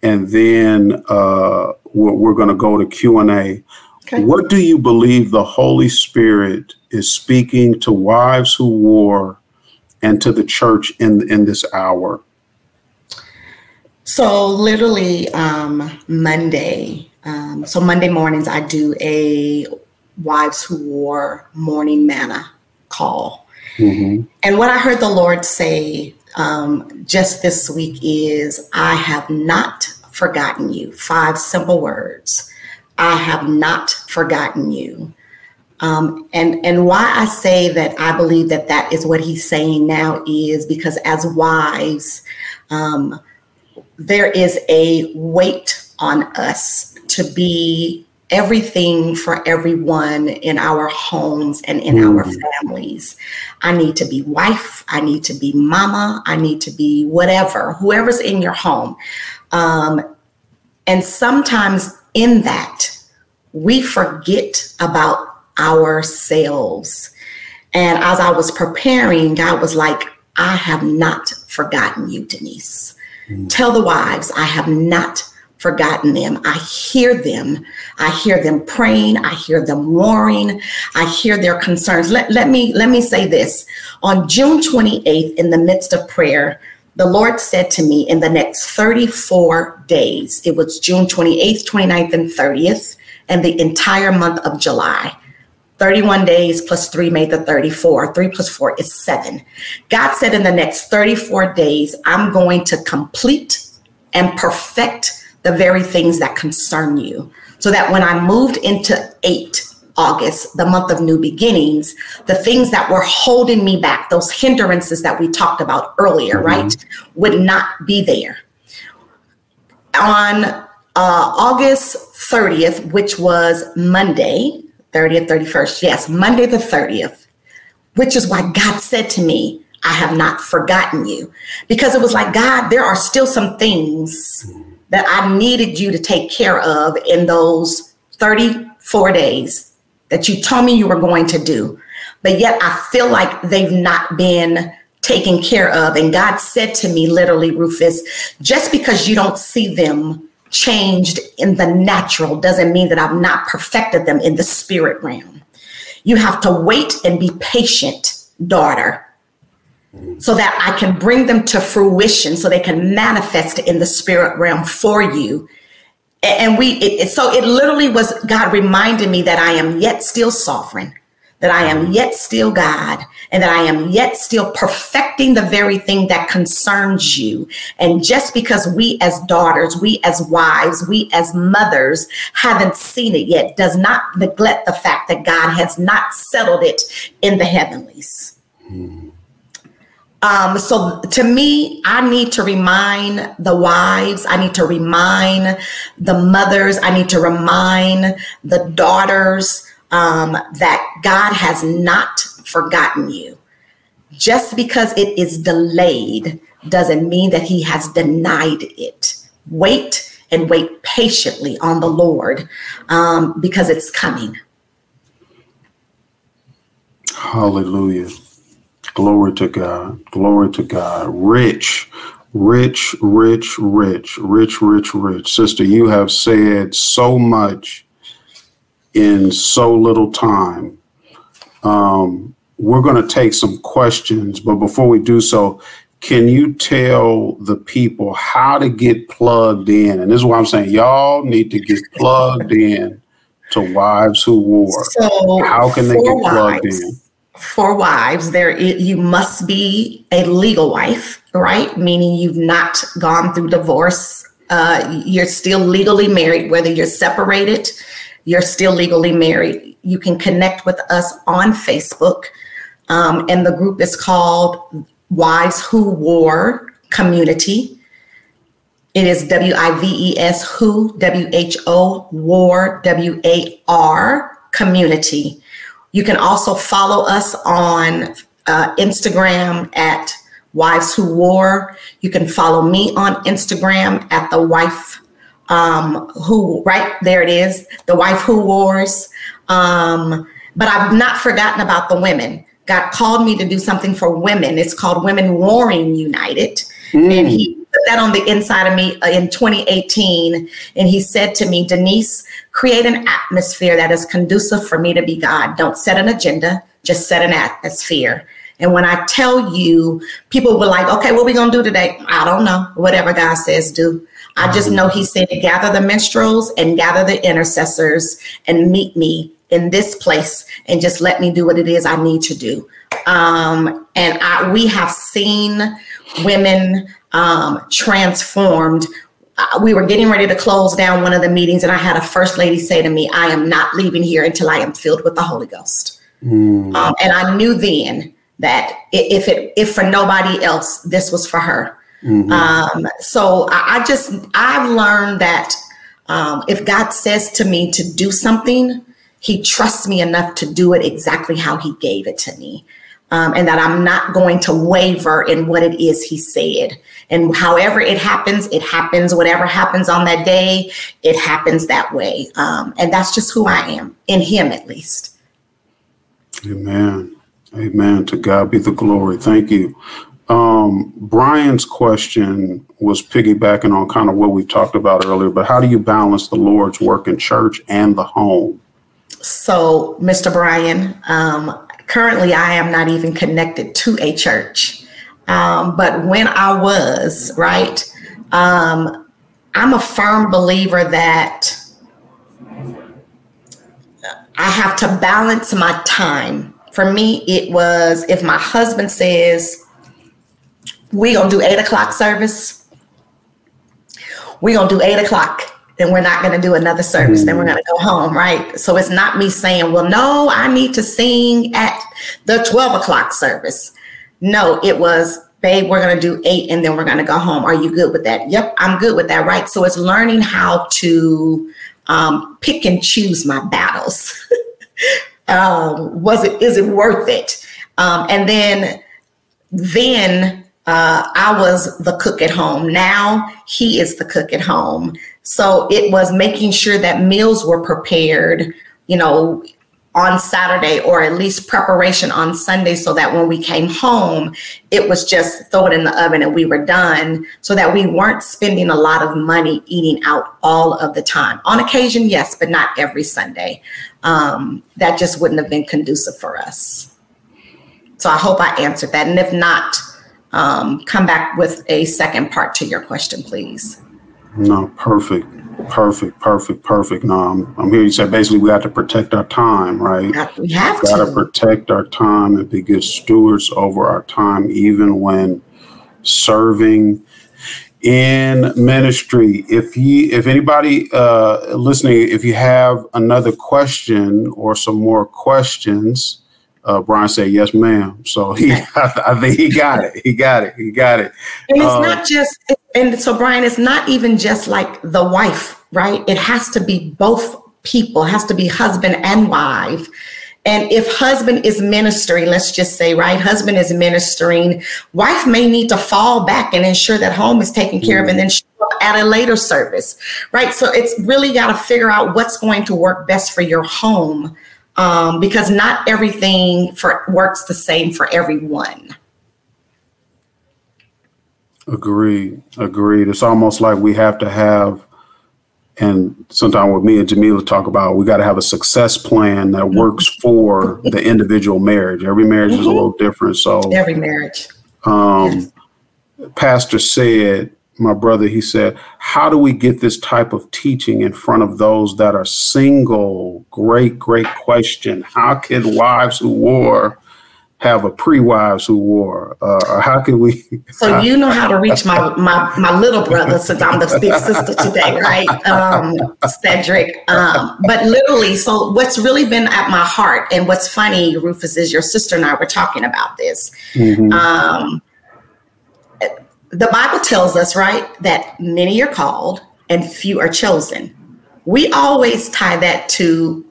and then uh, we're, we're going to go to Q&A. Okay. What do you believe the Holy Spirit is speaking to wives who war and to the church in in this hour? So literally um, Monday. Um, so Monday mornings I do a wives who war morning manna call. Mm-hmm. And what I heard the Lord say um, just this week is, I have not forgotten you. Five simple words. I have not forgotten you. Um, and and why I say that I believe that that is what he's saying now is because as wives, um, there is a weight on us to be everything for everyone in our homes and in mm. our families. I need to be wife, I need to be mama, I need to be whatever, whoever's in your home. Um, and sometimes in that, we forget about ourselves. And as I was preparing, God was like, I have not forgotten you, Denise. Mm. Tell the wives, I have not forgotten them. I hear them. I hear them praying. I hear them warring. I hear their concerns. Let, let me let me say this. On June 28th, in the midst of prayer, the Lord said to me in the next 34 days, it was June 28th, 29th, and 30th, and the entire month of July. 31 days plus three made the 34. Three plus four is seven. God said in the next 34 days, I'm going to complete and perfect the very things that concern you. So that when I moved into eight, August, the month of new beginnings, the things that were holding me back, those hindrances that we talked about earlier, mm-hmm. right, would not be there. On uh, August 30th, which was Monday, 30th, 31st, yes, Monday the 30th, which is why God said to me, I have not forgotten you. Because it was like, God, there are still some things that I needed you to take care of in those 34 days that you told me you were going to do. But yet I feel like they've not been taken care of. And God said to me, literally, Rufus, just because you don't see them changed in the natural doesn't mean that I've not perfected them in the spirit realm. You have to wait and be patient, daughter, so that I can bring them to fruition so they can manifest in the spirit realm for you. And we, it, so it literally was God reminding me that I am yet still sovereign, that I am yet still God, and that I am yet still perfecting the very thing that concerns you. And just because we as daughters, we as wives, we as mothers haven't seen it yet does not neglect the fact that God has not settled it in the heavenlies. Mm-hmm. Um, so to me, I need to remind the wives, I need to remind the mothers, I need to remind the daughters um, that God has not forgotten you. Just because it is delayed doesn't mean that He has denied it. Wait and wait patiently on the Lord um, because it's coming. Hallelujah. Glory to God. Glory to God. Rich, rich, rich, rich, rich, rich, rich. Sister, you have said so much in so little time. Um, we're going to take some questions, but before we do so, can you tell the people how to get plugged in? And this is why I'm saying y'all need to get plugged in to Wives Who War. So how can they get plugged wives. in? For wives, there you must be a legal wife, right? Meaning you've not gone through divorce. Uh, you're still legally married, whether you're separated, you're still legally married. You can connect with us on Facebook, um, and the group is called Wives Who War Community. It is W I V E S Who W H O War W A R Community. You can also follow us on uh, Instagram at Wives Who War. You can follow me on Instagram at the wife um, who, right there it is, the wife who wars. Um, but I've not forgotten about the women. God called me to do something for women. It's called Women Warring United. Mm. And he put that on the inside of me uh, in 2018. And he said to me, Denise, create an atmosphere that is conducive for me to be God. Don't set an agenda, just set an atmosphere. And when I tell you, people were like, okay, what we going to do today? I don't know. Whatever God says, do. I just know He said, gather the minstrels and gather the intercessors and meet me in this place and just let me do what it is I need to do. Um, and I, we have seen women um, transformed uh, we were getting ready to close down one of the meetings, and I had a first lady say to me, I am not leaving here until I am filled with the Holy Ghost. Mm. Um, and I knew then that if it if for nobody else, this was for her. Mm-hmm. Um, so I, I, just I've learned that um, if God says to me to do something, He trusts me enough to do it exactly how He gave it to me. Um, and that I'm not going to waver in what it is he said. And however it happens, it happens. Whatever happens on that day, it happens that way. Um, and that's just who I am, in him at least. Amen. Amen. To God be the glory. Thank you. Um, Brian's question was piggybacking on kind of what we talked about earlier, but how do you balance the Lord's work in church and the home? So, Mr. Brian, um, currently I am not even connected to a church. Um, but when I was, right, um, I'm a firm believer that I have to balance my time. For me, it was if my husband says, we're gonna do eight o'clock service, we're gonna do eight o'clock then we're not going to do another service. Then we're going to go home, right? So it's not me saying, well, no, I need to sing at the 12 o'clock service. No, it was, babe, we're going to do eight and then we're going to go home. Are you good with that? Yep, I'm good with that, right? So it's learning how to um, pick and choose my battles. um, was it, is it worth it? Um, and then, then uh, I was the cook at home. Now he is the cook at home. So it was making sure that meals were prepared, you know, on Saturday or at least preparation on Sunday so that when we came home, it was just throw it in the oven and we were done so that we weren't spending a lot of money eating out all of the time. On occasion, yes, but not every Sunday. Um, that just wouldn't have been conducive for us. So I hope I answered that. And if not, um, come back with a second part to your question, please. No, perfect, perfect, perfect, perfect. No, I'm, I'm here. You said basically we have to protect our time, right? We have Got to protect our time and be good stewards over our time, even when serving in ministry. If you, if anybody uh, listening, if you have another question or some more questions, uh, Brian said, "Yes, ma'am." So he, I, think he got it. He got it. He got it. And it's um, not just. And so, Brian, it's not even just like the wife, right? It has to be both people. It has to be husband and wife. And if husband is ministering, let's just say, right, husband is ministering, wife may need to fall back and ensure that home is taken care of and then at a later service, right? So it's really got to figure out what's going to work best for your home um, because not everything for works the same for everyone. Agreed. Agreed. It's almost like we have to have, and sometimes with me and Jamila talk about, we got to have a success plan that mm-hmm. works for the individual marriage. Every marriage mm-hmm. is a mm-hmm. little different. So every marriage. Um, yes. Pastor said my brother, he said, How do we get this type of teaching in front of those that are single? Great, great question. How can wives who war have a pre-wives who war? Uh, or how can we? so you know how to reach my, my, my little brother since I'm the big sister today, right? Um, Cedric. Um, but literally, so what's really been at my heart and what's funny, Rufus, is your sister and I were talking about this. Mm-hmm. Um, the Bible tells us, right, that many are called and few are chosen. We always tie that to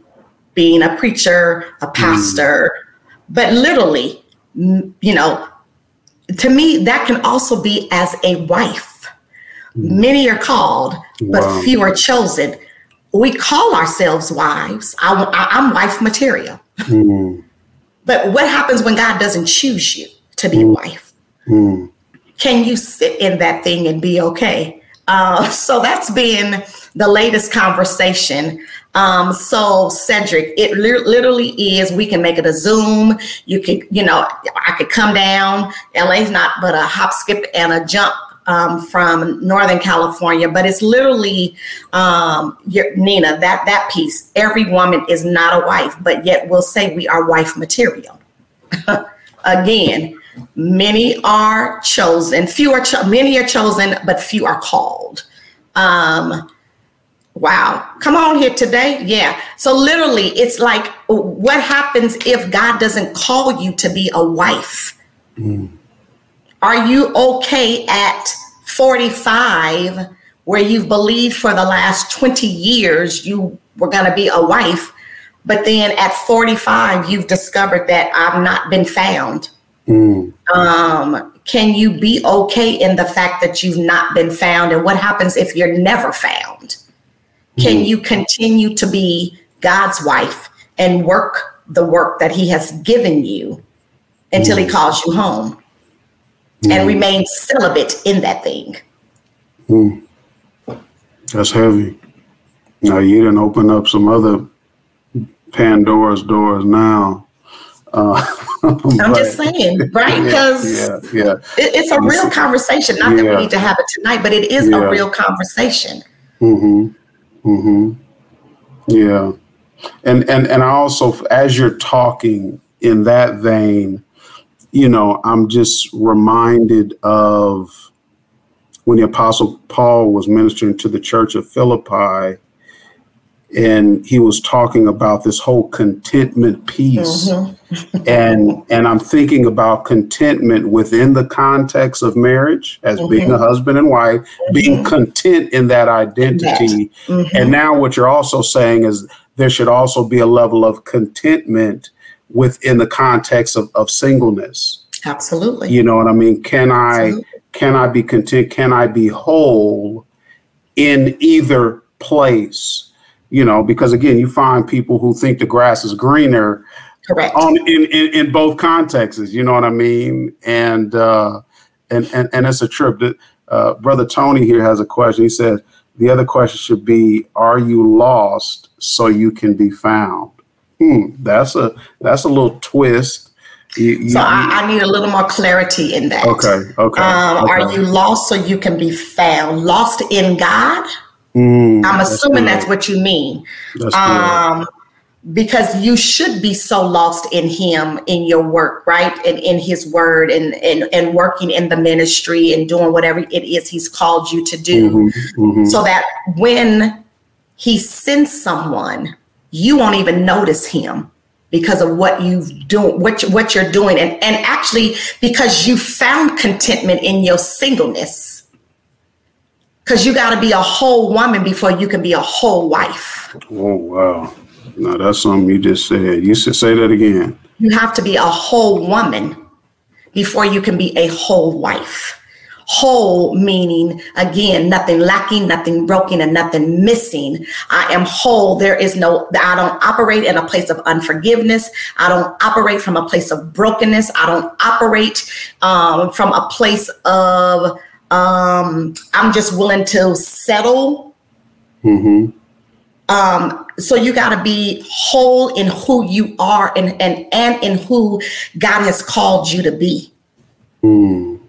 being a preacher, a pastor, mm. But literally, you know, to me, that can also be as a wife. Mm. Many are called, but wow. few are chosen. We call ourselves wives. I, am wife material. Mm. but what happens when God doesn't choose you to be mm. wife? Mm can you sit in that thing and be okay? Uh, so that's been the latest conversation. Um, so Cedric, it li- literally is. We can make it a Zoom. You could, you know, I could come down. LA's not but a hop, skip, and a jump um, from Northern California, but it's literally um, Nina. That that piece. Every woman is not a wife, but yet we'll say we are wife material. Again, Many are chosen, few are cho- many are chosen, but few are called. Um, wow, come on here today. Yeah. So literally, it's like, what happens if God doesn't call you to be a wife? Mm. Are you okay at 45 where you've believed for the last 20 years you were going to be a wife, but then at 45 you've discovered that I've not been found? Mm. Um, can you be okay in the fact that you've not been found? And what happens if you're never found? Can mm. you continue to be God's wife and work the work that He has given you until mm. He calls you home and mm. remain celibate in that thing? Mm. That's heavy. Now, you didn't open up some other Pandora's doors now. Uh, I'm just saying, right? Because yeah, yeah, yeah. it, it's a real conversation. Not that we need to have it tonight, but it is a real conversation. Mm-hmm. Mm-hmm. Yeah. And and and I also as you're talking in that vein, you know, I'm just reminded of when the apostle Paul was ministering to the church of Philippi and he was talking about this whole contentment piece mm-hmm. and and i'm thinking about contentment within the context of marriage as mm-hmm. being a husband and wife mm-hmm. being content in that identity mm-hmm. and now what you're also saying is there should also be a level of contentment within the context of, of singleness absolutely you know what i mean can absolutely. i can i be content can i be whole in either place you know, because again, you find people who think the grass is greener. Correct. On in, in, in both contexts, you know what I mean? And uh and and, and it's a trip. That, uh, Brother Tony here has a question. He said the other question should be, are you lost so you can be found? Hmm, that's a that's a little twist. You, you, so I, I, need a little more clarity in that. Okay. Okay. Um, okay. Are you lost so you can be found? Lost in God? Mm, I'm assuming that's, that's, what you mean. Um, because you should be so lost in him in your work, right? And in his word and, and and working in the ministry and doing whatever it is he's called you to do. Mm-hmm, mm-hmm. So that when he sends someone, you won't even notice him because of what you've doing what, what you're doing and, and actually because you found contentment in your singleness because you got to be a whole woman before you can be a whole wife. Oh, wow. Now that's something you just said. You should say that again. You have to be a whole woman before you can be a whole wife. Whole meaning, again, nothing lacking, nothing broken, and nothing missing. I am whole. There is no, I don't operate in a place of unforgiveness. I don't operate from a place of brokenness. I don't operate um, from a place of um, I'm just willing to settle. Mm-hmm. Um, so you got to be whole in who you are and, and, and in who God has called you to be. Mm.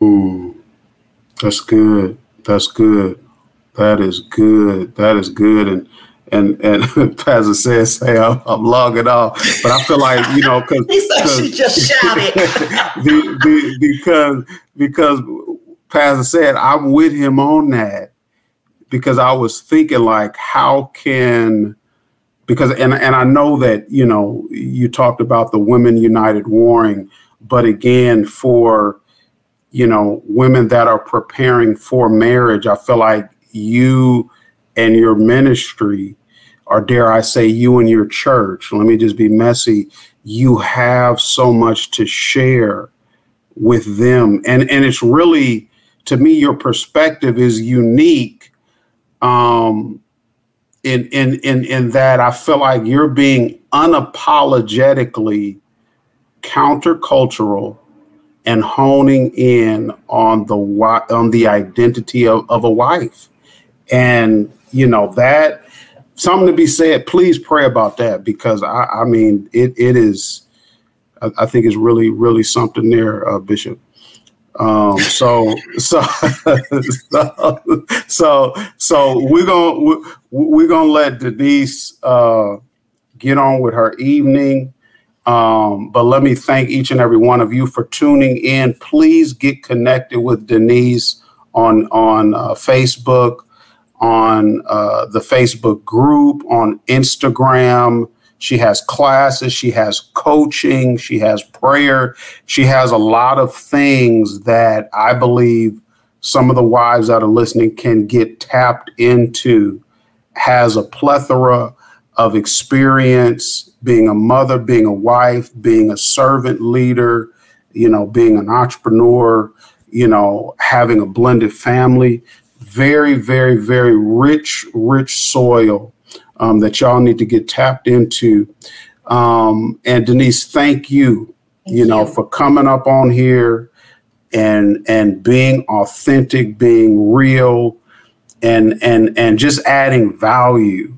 Mm. That's good. That's good. That is good. That is good. And and and Pastor says, "Say I'm, I'm logging off," but I feel like you know because she just shouted. the, the, because because Pastor said I'm with him on that. Because I was thinking like, how can because and and I know that you know you talked about the women united warring, but again for you know women that are preparing for marriage, I feel like you and your ministry or dare I say, you and your church, let me just be messy, you have so much to share with them. And, and it's really, to me, your perspective is unique um, in, in, in, in that I feel like you're being unapologetically countercultural and honing in on the on the identity of, of a wife and you know that something to be said. Please pray about that because I, I mean, it, it is, I, I think it's really, really something there, uh, Bishop. Um, so, so, so, so, we're gonna we're gonna let Denise uh, get on with her evening. Um, but let me thank each and every one of you for tuning in. Please get connected with Denise on on uh, Facebook, on uh, the Facebook group, on Instagram. She has classes, she has coaching, she has prayer, she has a lot of things that I believe some of the wives that are listening can get tapped into. Has a plethora of experience being a mother, being a wife, being a servant leader, you know, being an entrepreneur, you know, having a blended family. Very, very, very rich, rich soil um, that y'all need to get tapped into. Um, and Denise, thank you, thank you know, for coming up on here and and being authentic, being real, and and and just adding value,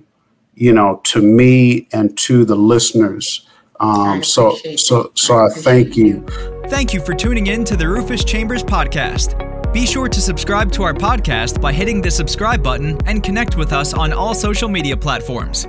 you know, to me and to the listeners. Um, so so so I, I thank you. Thank you for tuning in to the Rufus Chambers podcast. Be sure to subscribe to our podcast by hitting the subscribe button and connect with us on all social media platforms.